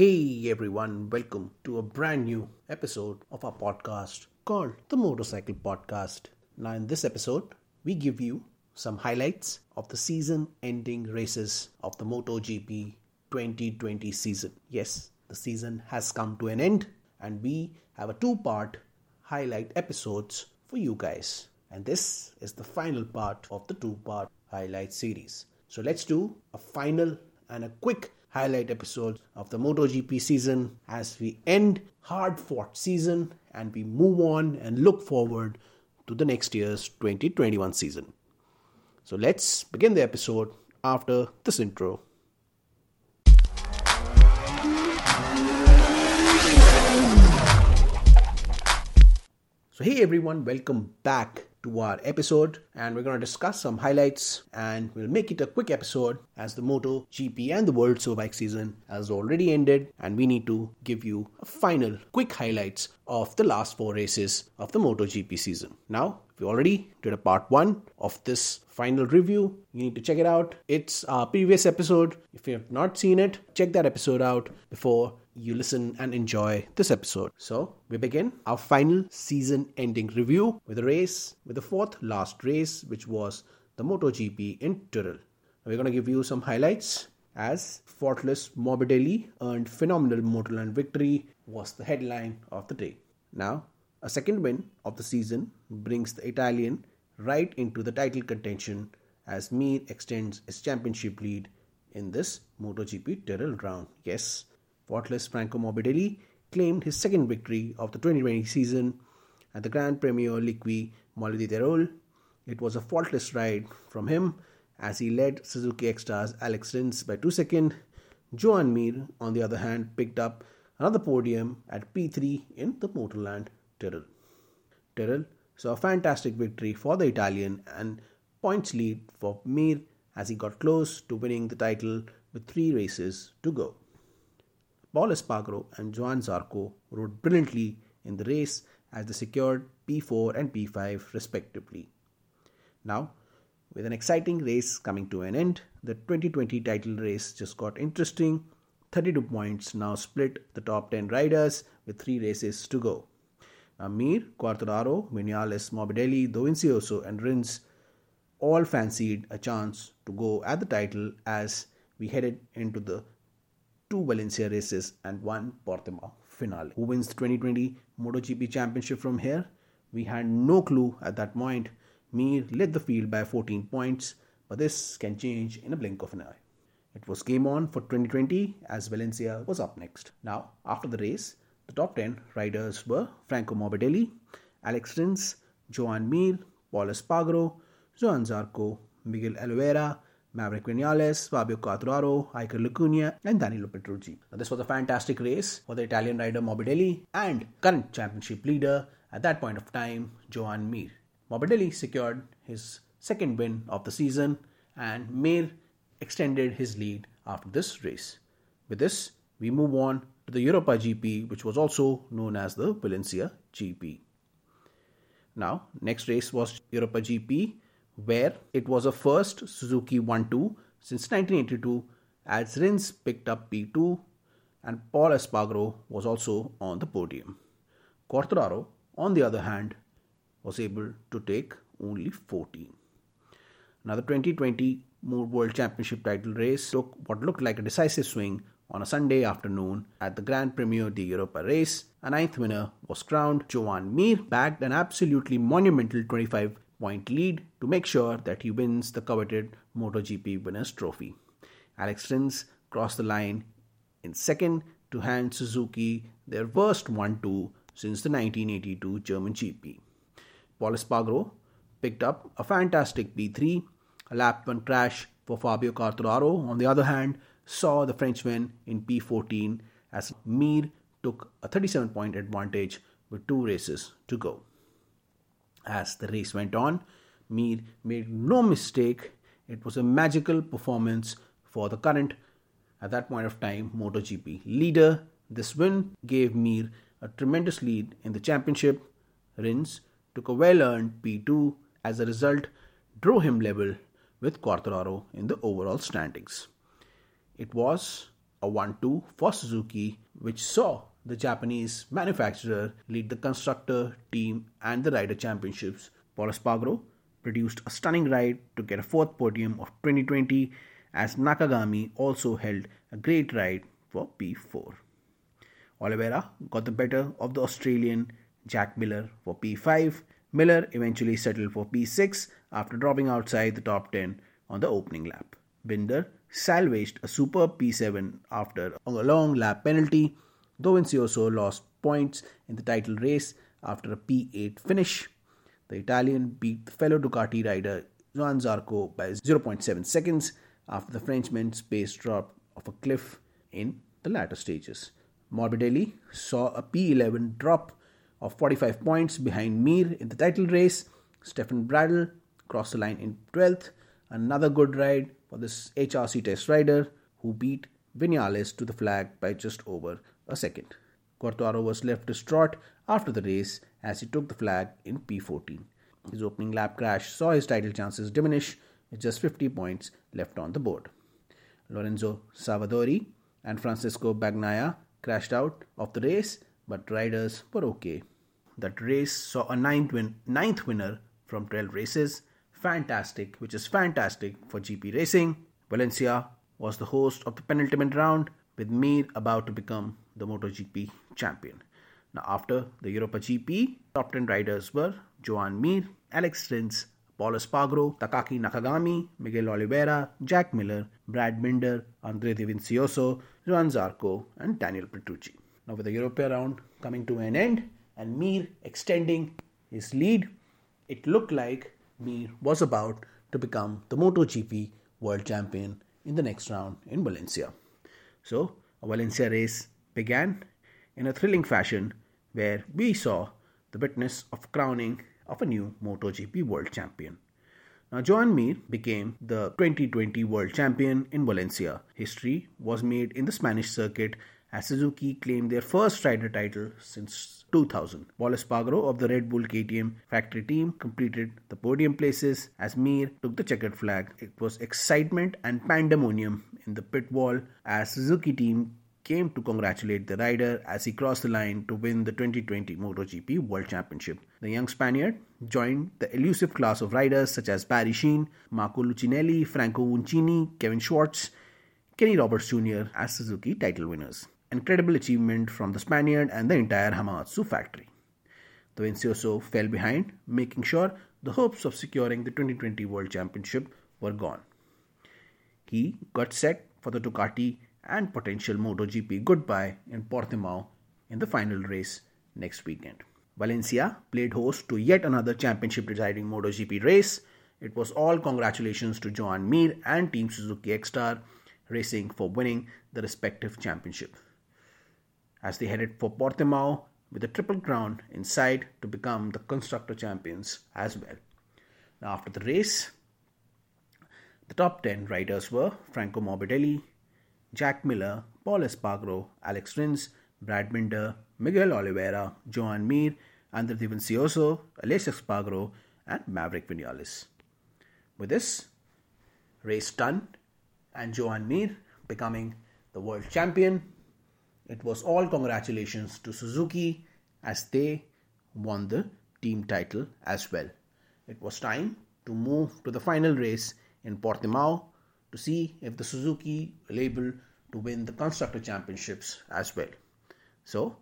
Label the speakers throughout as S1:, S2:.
S1: Hey everyone, welcome to a brand new episode of our podcast called the Motopsychcle Podcast. Now, in this episode, we give you some highlights of the season ending races of the MotoGP 2020 season. Yes, the season has come to an end, and we have a two part highlight episodes for you guys. And this is the final part of the two part highlight series. So let's do a final and a quick highlight episode of the MotoGP season as we end hard fought season and we move on and look forward to the next year's 2021 season. So let's begin the episode after this intro. So, hey everyone, welcome back to our episode and we're going to discuss some highlights and we'll make it a quick episode as the Moto GP and the World Superbike season has already ended and we need to give you a final quick highlights of the last four races of the Moto GP season. Now, we already did a part one of this final review. You need to check it out. It's our previous episode. If you have not seen it, check that episode out before you listen and enjoy this episode. So, we begin our final season ending review with a race, with the fourth last race, which was the MotoGP in Teruel. We're going to give you some highlights as faultless Morbidelli earned phenomenal Motorland victory was the headline of the day. Now, a second win of the season brings the Italian right into the title contention as Mir extends his championship lead in this MotoGP Teruel round. Yes, faultless Franco Morbidelli claimed his second victory of the 2020 season at the Grand Premio Liqui Moly di. It was a faultless ride from him as he led Suzuki Ecstar's Alex Rins by 2 seconds. Joan Mir, on the other hand, picked up another podium at P3 in the Motorland Teruel. Teruel saw a fantastic victory for the Italian and points lead for Mir as he got close to winning the title with three races to go. Pol Espargaro and Johann Zarco rode brilliantly in the race as they secured P4 and P5 respectively. Now, with an exciting race coming to an end, the 2020 title race just got interesting. 32 points now split the top 10 riders with 3 races to go. Amir, Quartararo, Vinales, Morbidelli, Dovizioso and Rins all fancied a chance to go at the title as we headed into the two Valencia races and one Portimao finale. Who wins the 2020 MotoGP Championship from here? We had no clue at that point. Mir led the field by 14 points, but this can change in a blink of an eye. It was game on for 2020 as Valencia was up next. Now, after the race, the top 10 riders were Franco Morbidelli, Alex Rins, Joan Mir, Pol Espargaro, Johann Zarco, Miguel Oliveira, Maverick Vinales, Fabio Quartararo, Iker Lecuona, and Danilo Petrucci. Now, this was a fantastic race for the Italian rider Morbidelli and current championship leader at that point of time, Joan Mir. Morbidelli secured his second win of the season, and Mir extended his lead after this race. With this, we move on to the Europa GP, which was also known as the Valencia GP. Now, next race was Europa GP, where it was a first Suzuki 1 2 since 1982 as Rins picked up P2 and Pol Espargaro was also on the podium. Quartararo, on the other hand, was able to take only 14. Now, the 2020 World Championship title race took what looked like a decisive swing on a Sunday afternoon at the Grand Premio di Europa race. A ninth winner was crowned. Joan Mir bagged an absolutely monumental 25 point lead to make sure that he wins the coveted MotoGP Winners' Trophy. Alex Rins crossed the line in second to hand Suzuki their worst 1 2 since the 1982 German GP. Pol Espargaro picked up a fantastic P3. A lap 1 crash for Fabio Quartararo, on the other hand, saw the Frenchman in P14 as Mir took a 37 point advantage with two races to go. As the race went on, Mir made no mistake. It was a magical performance for the current, at that point of time, MotoGP leader. This win gave Mir a tremendous lead in the championship. Rins took a well earned P2 as a result, drew him level with Quartararo in the overall standings. It was a 1 2 for Suzuki, which saw the Japanese manufacturer lead the constructor, team, and the rider championships. Pol Espargaro produced a stunning ride to get a fourth podium of 2020, as Nakagami also held a great ride for P4. Oliveira got the better of the Australian Jack Miller for P5. Miller eventually settled for P6 after dropping outside the top 10 on the opening lap. Binder salvaged a superb P7 after a long lap penalty, Dovizioso lost points in the title race after a P8 finish. The Italian beat the fellow Ducati rider Johann Zarco by 0.7 seconds after the Frenchman's pace dropped off a cliff in the latter stages. Morbidelli saw a P11 drop of 45 points behind Mir in the title race. Stefan Bradl crossed the line in 12th. Another good ride for this HRC test rider who beat Vinales to the flag by just over a second. Quartararo was left distraught after the race as he took the flag in P14. His opening lap crash saw his title chances diminish with just 50 points left on the board. Lorenzo Savadori and Francesco Bagnaia crashed out of the race, but riders were okay. That race saw a ninth, win- ninth winner from 12 races. Fantastic, which is fantastic for GP racing. Valencia was the host of the penultimate round, with Mir about to become the MotoGP champion. Now, after the Europa GP, top 10 riders were Joan Mir, Alex Rins, Pol Espargaro, Takaaki Nakagami, Miguel Oliveira, Jack Miller, Brad Binder, Andre Dovizioso, Juan Zarco, and Daniel Petrucci. Now, with the Europa round coming to an end and Mir extending his lead, it looked like Mir was about to become the MotoGP world champion in the next round in Valencia. So, a Valencia race began in a thrilling fashion where we saw the witness of crowning of a new MotoGP world champion. Now, Joan Mir became the 2020 world champion in Valencia. History was made in the Spanish circuit as Suzuki claimed their first rider title since 2000. Pol Espargaro of the Red Bull KTM factory team completed the podium places as Mir took the checkered flag. It was excitement and pandemonium in the pit wall as Suzuki team came to congratulate the rider as he crossed the line to win the 2020 MotoGP World Championship. The young Spaniard joined the elusive class of riders such as Barry Sheene, Marco Lucchinelli, Franco Uncini, Kevin Schwantz, Kenny Roberts Jr. as Suzuki title winners. Incredible achievement from the Spaniard and the entire Hamamatsu factory. The Dovizioso fell behind, making sure the hopes of securing the 2020 World Championship were gone. He got set for the Ducati and potential MotoGP goodbye in Portimao in the final race next weekend. Valencia played host to yet another championship deciding MotoGP race. It was all congratulations to Joan Mir and Team Suzuki Ecstar Racing for winning the respective championship. As they headed for Portimao with a triple crown in sight to become the constructor champions as well. Now, after the race, the top 10 riders were Franco Morbidelli, Jack Miller, Pol Espargaro, Alex Rins, Brad Binder, Miguel Oliveira, Joan Mir, Andre Dovizioso, Aleix Espargaro, and Maverick Vinales. With this, race done, and Joan Mir becoming the world champion. It was all congratulations to Suzuki as they won the team title as well. It was time to move to the final race in Portimao to see if the Suzuki will able to win the constructor championships as well. So,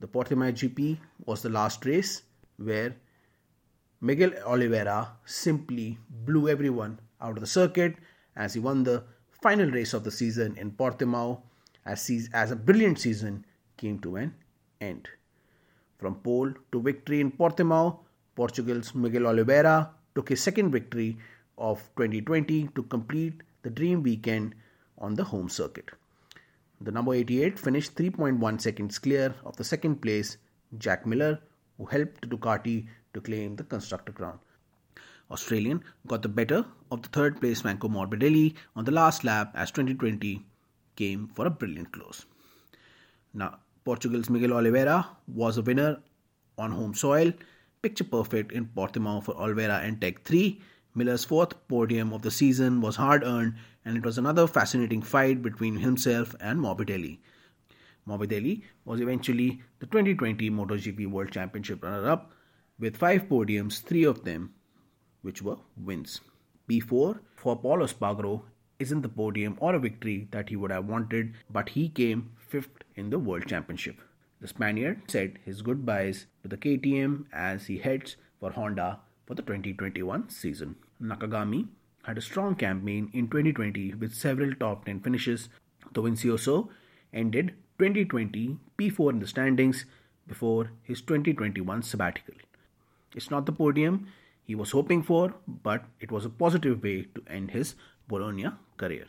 S1: the Portimao GP was the last race where Miguel Oliveira simply blew everyone out of the circuit as he won the final race of the season in Portimao as, as a brilliant season came to an end. From pole to victory in Portimao, Portugal's Miguel Oliveira took his second victory of 2020 to complete the dream weekend on the home circuit. The number 88 finished 3.1 seconds clear of the second place Jack Miller, who helped Ducati to claim the constructor crown. Australian got the better of the third place Franco Morbidelli on the last lap as 2020 came for a brilliant close. Now, Portugal's Miguel Oliveira was a winner on home soil, picture perfect in Portimao for Oliveira and Tech 3, Miller's fourth podium of the season was hard earned, and it was another fascinating fight between himself and Morbidelli. Morbidelli was eventually the 2020 MotoGP World Championship runner up with five podiums, three of them which were wins. P4 for Paulo Espargaro isn't the podium or a victory that he would have wanted, but he came fifth in the World Championship. The Spaniard said his goodbyes to the KTM as he heads for Honda for the 2021 season. Nakagami had a strong campaign in 2020 with several top 10 finishes. Dovizioso ended 2020 P4 in the standings before his 2021 sabbatical. It's not the podium he was hoping for, but it was a positive way to end his Bologna career.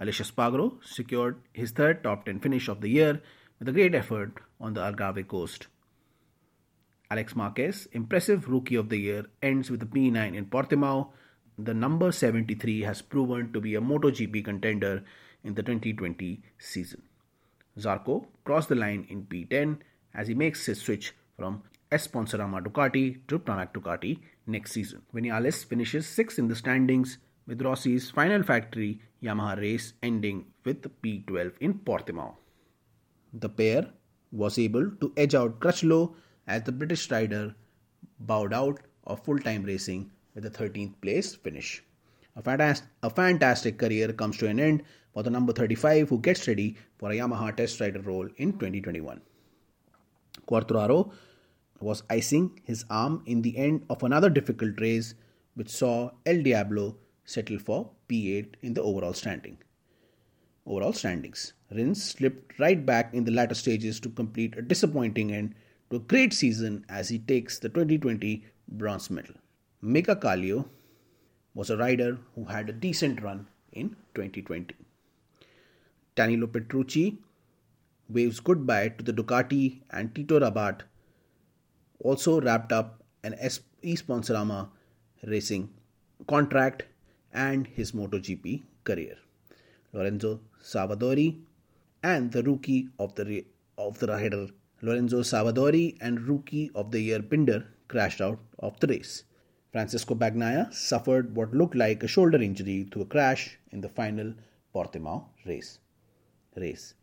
S1: Aleix Espargaro secured his third top 10 finish of the year with a great effort on the Algarve coast. Alex Marquez, impressive rookie of the year, ends with a P9 in Portimao. The number 73 has proven to be a MotoGP contender in the 2020 season. Zarco crossed the line in P10 as he makes his switch from Esponsorama Ducati to Pramac Ducati next season. Vinales finishes 6th in the standings with Rossi's final factory Yamaha race ending with P12 in Portimao. The pair was able to edge out Crutchlow as the British rider bowed out of full time racing with a 13th place finish. A, a fantastic career comes to an end for the number 35 who gets ready for a Yamaha test rider role in 2021. Quartararo was icing his arm in the end of another difficult race which saw El Diablo settle for P8 in the overall standing. Overall standings. Rins slipped right back in the latter stages to complete a disappointing end to a great season as he takes the 2020 bronze medal. Mika Kallio was a rider who had a decent run in 2020. Danilo Petrucci waves goodbye to the Ducati and Tito Rabat also wrapped up an Esponsorama racing contract and his MotoGP career. Lorenzo Savadori and the rookie of the of the rider Lorenzo Savadori and rookie of the year Binder crashed out of the race. Francesco Bagnaia suffered what looked like a shoulder injury through a crash in the final Portimao race. Race.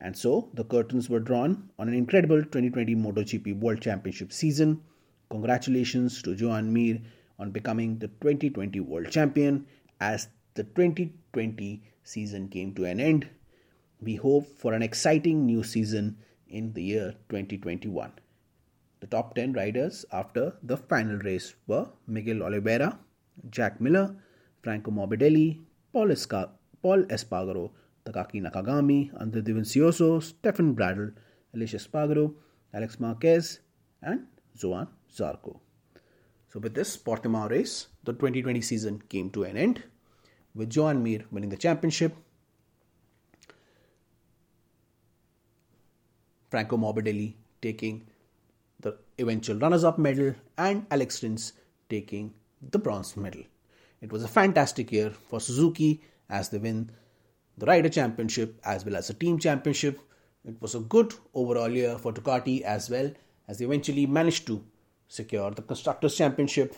S1: And so the curtains were drawn on an incredible 2020 MotoGP World Championship season. Congratulations to Joan Mir on becoming the 2020 World Champion as the 2020 season came to an end. We hope for an exciting new season in the year 2021. The top 10 riders after the final race were Miguel Oliveira, Jack Miller, Franco Morbidelli, Pol, Esca- Pol Espargaro, Takaaki Nakagami, Andre Dovizioso, Stefan Bradl, Aleix Espargaro, Alex Marquez, and Johann Zarco. So, with this Portimao race, the 2020 season came to an end, with Joan Mir winning the championship, Franco Morbidelli taking the eventual runners up medal, and Alex Rins taking the bronze medal. It was a fantastic year for Suzuki as they win the Rider Championship as well as the Team Championship. It was a good overall year for Ducati as well as they eventually managed to secure the Constructors' Championship.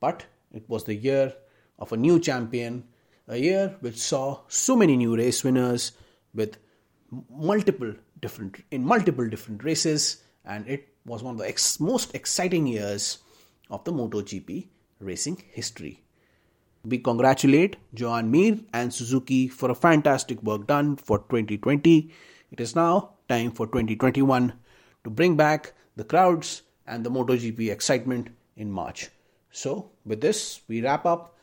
S1: But it was the year of a new champion, a year which saw so many new race winners with multiple different in multiple different races, and it was one of the ex- most exciting years of the MotoGP racing history. We congratulate Joan Mir and Suzuki for a fantastic work done for 2020. It is now time for 2021 to bring back the crowds and the MotoGP excitement in March. So, with this, we wrap up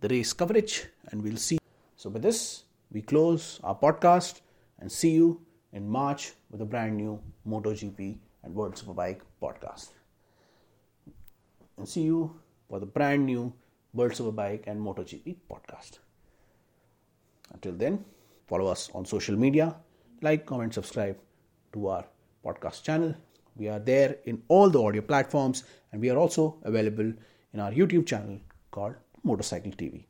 S1: the race coverage and we'll see. So, with this, we close our podcast and see you in March with a brand new MotoGP and World Superbike podcast. And see you for the brand new World Superbike and MotoGP podcast. Until then, follow us on social media, like, comment, subscribe to our podcast channel. We are there in all the audio platforms, and we are also available in our YouTube channel called Motopsychcle TV.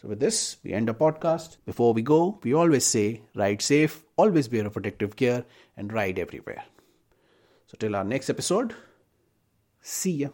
S1: So, with this, we end our podcast. Before we go, we always say ride safe, always wear a protective gear, and ride everywhere. So, till our next episode, see ya.